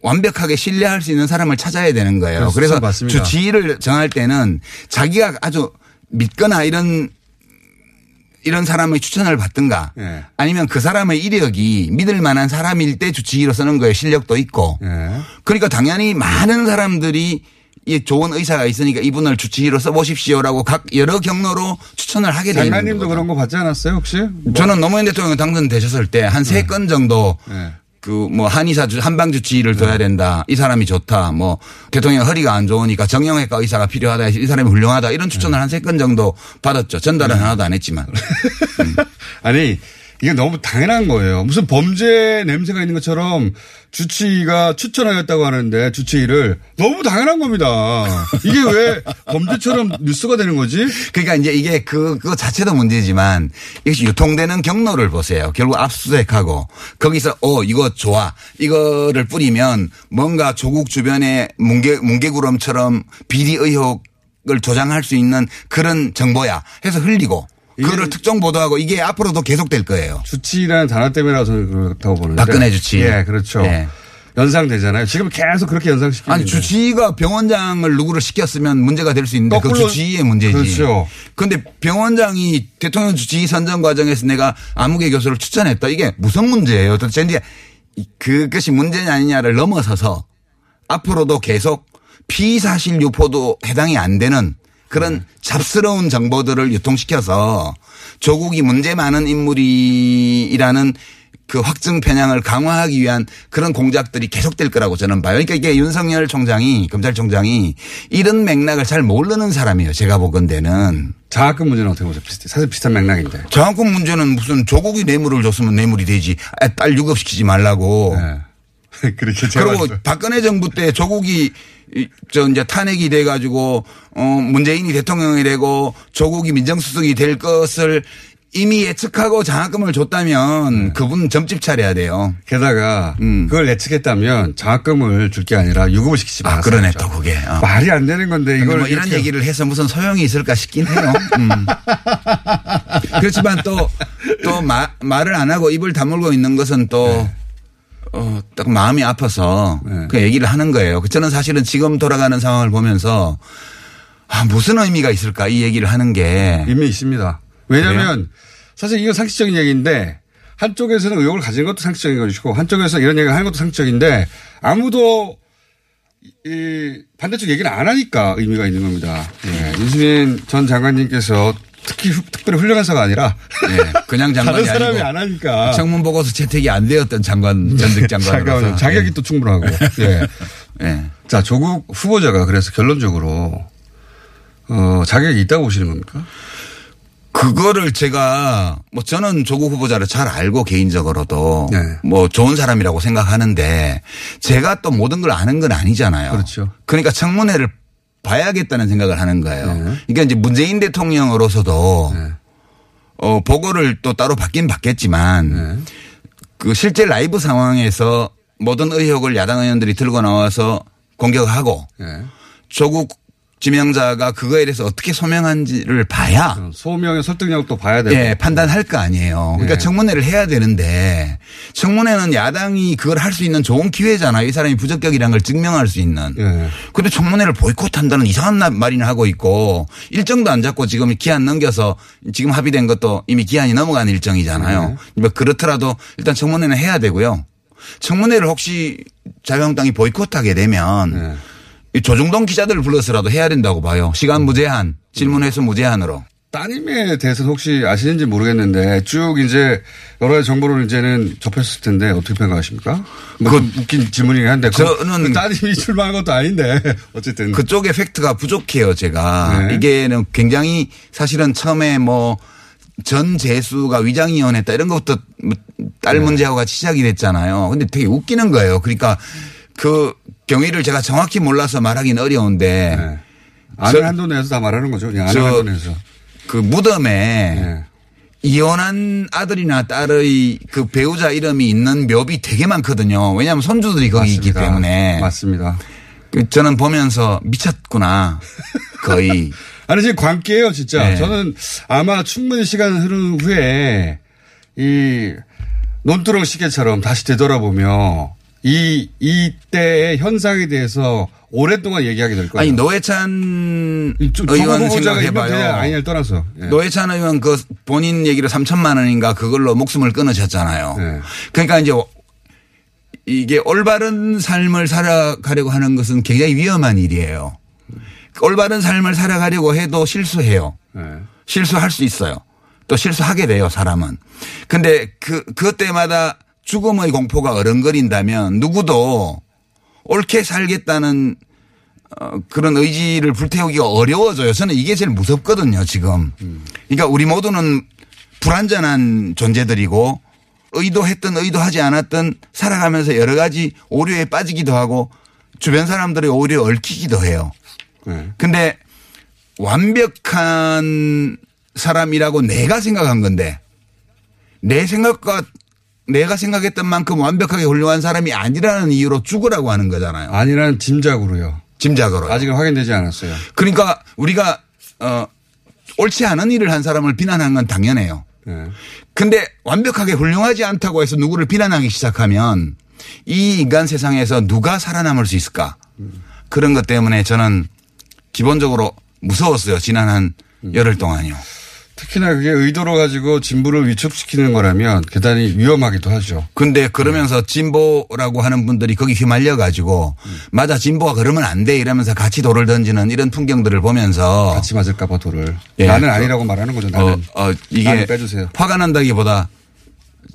완벽하게 신뢰할 수 있는 사람을 찾아야 되는 거예요. 그렇죠. 그래서 맞습니다. 주치의를 정할 때는 자기가 아주 믿거나 이런 이런 사람의 추천을 받든가 네. 아니면 그 사람의 이력이 믿을 만한 사람일 때 주치의로 쓰는 거에 실력도 있고 네. 그러니까 당연히 많은 사람들이 이 좋은 의사가 있으니까 이분을 주치의로 써보십시오라고 각 여러 경로로 추천을 하게 되는 장관님도 거죠. 그런 거 받지 않았어요 혹시? 뭐. 저는 노무현 대통령 당선되셨을 때 한 세건 정도 네. 그뭐 한의사 주- 한방 주치의를 둬야 된다. 이 사람이 좋다. 뭐 대통령 허리가 안 좋으니까 정형외과 의사가 필요하다. 이 사람이 훌륭하다. 이런 추천을 한 세 건 정도 받았죠. 전달은 하나도 안 했지만. 아니 이게 너무 당연한 거예요. 무슨 범죄 냄새가 있는 것처럼 주치의가 추천하였다고 하는데 주치의를 너무 당연한 겁니다. 이게 왜 범죄처럼 뉴스가 되는 거지? 그러니까 이제 이게 그, 그거 자체도 문제지만 이것이 유통되는 경로를 보세요. 결국 압수수색하고 거기서 어, 이거 좋아. 이거를 뿌리면 뭔가 조국 주변에 뭉개, 뭉개구름처럼 비리 의혹을 조장할 수 있는 그런 정보야 해서 흘리고 그거를 특정 보도하고 이게 앞으로도 계속될 거예요. 주치의라는 단어 때문이라고 저는 그렇다고 보는데. 박근혜 주치의. 예, 그렇죠. 예. 연상되잖아요. 지금 계속 그렇게 연상시키는 아니 주치의가 병원장을 누구를 시켰으면 문제가 될 수 있는데 그 주치의의 문제지. 그렇죠. 그런데 병원장이 대통령 주치의 선정 과정에서 내가 아무개 교수를 추천했다. 이게 무슨 문제예요? 도대체 이제 그것이 문제냐 아니냐를 넘어서서 앞으로도 계속 피사실 유포도 해당이 안 되는 그런 네. 잡스러운 정보들을 유통시켜서 조국이 문제 많은 인물이라는 그 확증 편향을 강화하기 위한 그런 공작들이 계속될 거라고 저는 봐요. 그러니까 이게 윤석열 총장이 검찰총장이 이런 맥락을 잘 모르는 사람이에요. 제가 보건대는. 장학금 문제는 어떻게 보세요? 비슷, 사실 비슷한 맥락인데. 장학금 문제는 무슨 조국이 뇌물을 줬으면 뇌물이 되지. 아, 딸 유급시키지 말라고. 네. 그렇게 그리고. 박근혜 정부 때 조국이 이- 저 이제 탄핵이 돼 가지고 어 문재인이 대통령이 되고 조국이 민정수석이 될 것을 이미 예측하고 장학금을 줬다면 네. 그분 점집 차려야 돼요. 게다가 음. 그걸 예측했다면 장학금을 줄 게 아니라 유급을 시키지 아, 말았어요. 그러네 또 그게. 어. 말이 안 되는 건데 근데 이걸 뭐 이런 얘기를 해서 무슨 소용이 있을까 싶긴 해요. 음. 그렇지만 또, 또 마- 말을 안 하고 입을 다물고 있는 것은 또, 어, 딱 마음이 아파서 네. 그 얘기를 하는 거예요. 저는 사실은 지금 돌아가는 상황을 보면서 아, 무슨 의미가 있을까 이 얘기를 하는 게 의미 있습니다. 왜냐하면 사실 이건 상식적인 얘기인데 한쪽에서는 의혹을 가진 것도 상식적인 것이고 한쪽에서 이런 얘기를 하는 것도 상식적인데 아무도 이 반대쪽 얘기를 안 하니까 의미가 있는 겁니다. 예. 유시민 전 장관님께서 특히 후- 특별히 훌륭한 사가 아니라 예, 그냥 장관이 다른 사람이 아니고 안 하니까 청문 보고서 채택이 안 되었던 장관 전직. 장관으로서 자격이 또 충분하고. 예. 예. 예. 자, 조국 후보자가 그래서 결론적으로 어, 자격이 있다고 보시는 겁니까? 그거를 제가 뭐 저는 조국 후보자를 잘 알고 개인적으로도 네. 뭐 좋은 사람이라고 생각하는데 제가 또 모든 걸 아는 건 아니잖아요. 그렇죠. 그러니까 청문회를 봐야겠다는 생각을 하는 거예요. 네. 그러니까 이제 문재인 대통령으로서도 네. 어 보고를 또 따로 받긴 받겠지만 네. 그 실제 라이브 상황에서 모든 의혹을 야당 의원들이 들고 나와서 공격하고 예. 조국 지명자가 그거에 대해서 어떻게 소명한지를 봐야 소명의 설득력도 봐야 되고. 예, 판단할 거 아니에요. 그러니까 예. 청문회를 해야 되는데 청문회는 야당이 그걸 할 수 있는 좋은 기회잖아요. 이 사람이 부적격이라는 걸 증명할 수 있는. 예. 근데 청문회를 보이콧한다는 이상한 나- 말이나 하고 있고 일정도 안 잡고 지금 기한 넘겨서 지금 합의된 것도 이미 기한이 넘어간 일정이잖아요. 뭐 그렇더라도 일단 청문회는 해야 되고요. 청문회를 혹시 자유한국당이 보이콧하게 되면 예. 이 조중동 기자들을 불러서라도 해야 된다고 봐요. 시간 무제한, 질문 횟수 무제한으로. 따님에 대해서는 혹시 아시는지 모르겠는데 쭉 이제 여러 가지 정보를 이제는 접했을 텐데 어떻게 평가하십니까? 뭐 그- 좀 웃긴 질문이긴 한데 그- 저는 그 따님이 출마한 것도 아닌데 어쨌든 그쪽에 팩트가 부족해요, 제가. 네. 이게는 굉장히 사실은 처음에 뭐 전 재수가 위장이혼했다 이런 것부터 뭐딸 네. 문제하고 같이 시작이 됐잖아요. 근데 되게 웃기는 거예요. 그러니까 그 경위를 제가 정확히 몰라서 말하기는 어려운데 네. 아는 저- 한도 내에서 다 말하는 거죠. 그냥 아는 저- 한도 내에서. 그 무덤에 네. 이혼한 아들이나 딸의 그 배우자 이름이 있는 묘비 되게 많거든요. 왜냐하면 손주들이 거기 있기 맞습니다. 때문에. 맞습니다. 그 저는 보면서 미쳤구나. 거의. 아니 지금 관계예요, 진짜. 네. 저는 아마 충분히 시간 흐른 후에 이 논두렁 시계처럼 다시 되돌아보며 이 이때의 현상에 대해서 오랫동안 얘기하게 될 거예요. 아니 노회찬 의원 생각해봐요. 아니냐를 떠나서. 예. 노회찬 의원 그 본인 얘기로 3천만 원인가 그걸로 목숨을 끊으셨잖아요. 네. 그러니까 이제 이게 올바른 삶을 살아가려고 하는 것은 굉장히 위험한 일이에요. 올바른 삶을 살아가려고 해도 실수해요. 예. 실수할 수 있어요. 또 실수하게 돼요, 사람은. 근데 그, 그것 때마다 죽음의 공포가 어른거린다면 누구도 옳게 살겠다는 어, 그런 의지를 불태우기가 어려워져요. 저는 이게 제일 무섭거든요, 지금. 그러니까 우리 모두는 불완전한 존재들이고 의도했든 의도하지 않았든 살아가면서 여러 가지 오류에 빠지기도 하고 주변 사람들이 오히려 얽히기도 해요. 네. 근데 완벽한 사람이라고 내가 생각한 건데 내 생각과 내가 생각했던 만큼 완벽하게 훌륭한 사람이 아니라는 이유로 죽으라고 하는 거잖아요. 아니라는 짐작으로요. 짐작으로. 아직은 확인되지 않았어요. 그러니까 우리가 어 옳지 않은 일을 한 사람을 비난하는 건 당연해요. 네. 근데 완벽하게 훌륭하지 않다고 해서 누구를 비난하기 시작하면 이 인간 세상에서 누가 살아남을 수 있을까? 그런 것 때문에 저는 기본적으로 무서웠어요. 지난 한 열흘 동안요. 특히나 그게 의도로 가지고 진부를 위축시키는 거라면 대단히 위험하기도 하죠. 근데 그러면서 진보라고 하는 분들이 거기 휘말려 가지고 맞아 진보가 그러면 안 돼 이러면서 같이 돌을 던지는 이런 풍경들을 보면서 같이 맞을까 봐 돌을. 예. 나는 아니라고 말하는 거죠. 나는. 어, 어, 이게 빼주세요. 화가 난다기보다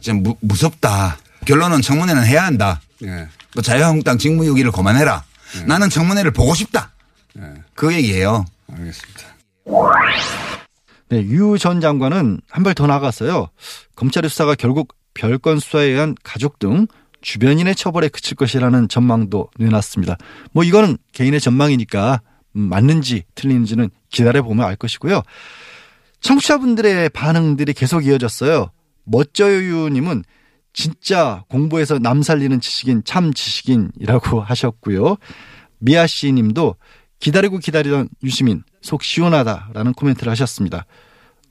좀 무, 무섭다. 결론은 청문회는 해야 한다. 예. 또 자유한국당 직무유기를 그만해라. 나는 청문회를 보고 싶다. 예. 그 얘기예요. 알겠습니다. 네, 유 전 장관은 한 발 더 나갔어요. 검찰의 수사가 결국 별건 수사에 의한 가족 등 주변인의 처벌에 그칠 것이라는 전망도 내놨습니다. 뭐 이거는 개인의 전망이니까 음, 맞는지 틀리는지는 기다려보면 알 것이고요. 청취자분들의 반응들이 계속 이어졌어요. 멋져요유님은 진짜 공부해서 남 살리는 지식인 참 지식인이라고 하셨고요. 미아 씨 님도 기다리고 기다리던 유시민 속 시원하다라는 코멘트를 하셨습니다.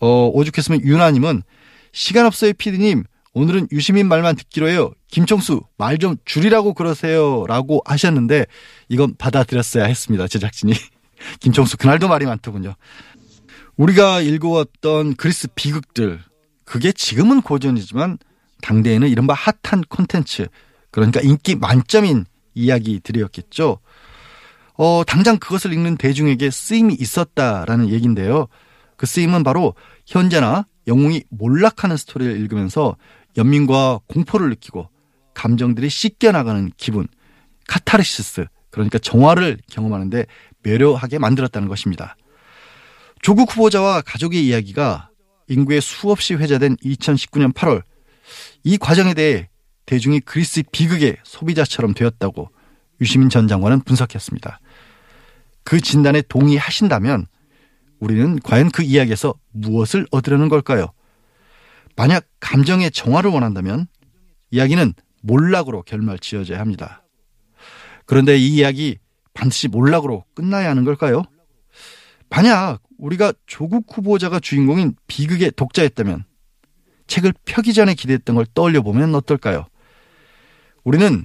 어, 오죽했으면 유나님은 시간 없어요 피디님 오늘은 유시민 말만 듣기로 해요. 김청수 말 좀 줄이라고 그러세요 라고 하셨는데 이건 받아들였어야 했습니다. 제작진이. 김청수 그날도 말이 많더군요. 우리가 읽어왔던 그리스 비극들 그게 지금은 고전이지만 당대에는 이른바 핫한 콘텐츠 그러니까 인기 만점인 이야기들이었겠죠. 어, 당장 그것을 읽는 대중에게 쓰임이 있었다라는 얘기인데요. 그 쓰임은 바로 현재나 영웅이 몰락하는 스토리를 읽으면서 연민과 공포를 느끼고 감정들이 씻겨나가는 기분, 카타르시스, 그러니까 정화를 경험하는데 매료하게 만들었다는 것입니다. 조국 후보자와 가족의 이야기가 인구에 수없이 회자된 2019년 8월 이 과정에 대해 대중이 그리스 비극의 소비자처럼 되었다고 유시민 전 장관은 분석했습니다. 그 진단에 동의하신다면 우리는 과연 그 이야기에서 무엇을 얻으려는 걸까요? 만약 감정의 정화를 원한다면 이야기는 몰락으로 결말 지어져야 합니다. 그런데 이 이야기 반드시 몰락으로 끝나야 하는 걸까요? 만약 우리가 조국 후보자가 주인공인 비극의 독자였다면 책을 펴기 전에 기대했던 걸 떠올려 보면 어떨까요? 우리는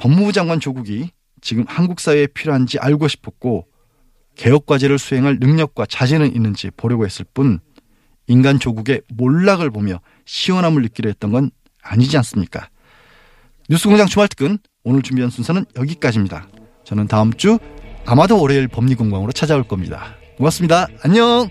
법무부 장관 조국이 지금 한국 사회에 필요한지 알고 싶었고 개혁 과제를 수행할 능력과 자제는 있는지 보려고 했을 뿐 인간 조국의 몰락을 보며 시원함을 느끼려 했던 건 아니지 않습니까? 뉴스공장 주말 특근 오늘 준비한 순서는 여기까지입니다. 저는 다음 주 아마도 월요일 법리공방으로 찾아올 겁니다. 고맙습니다. 안녕!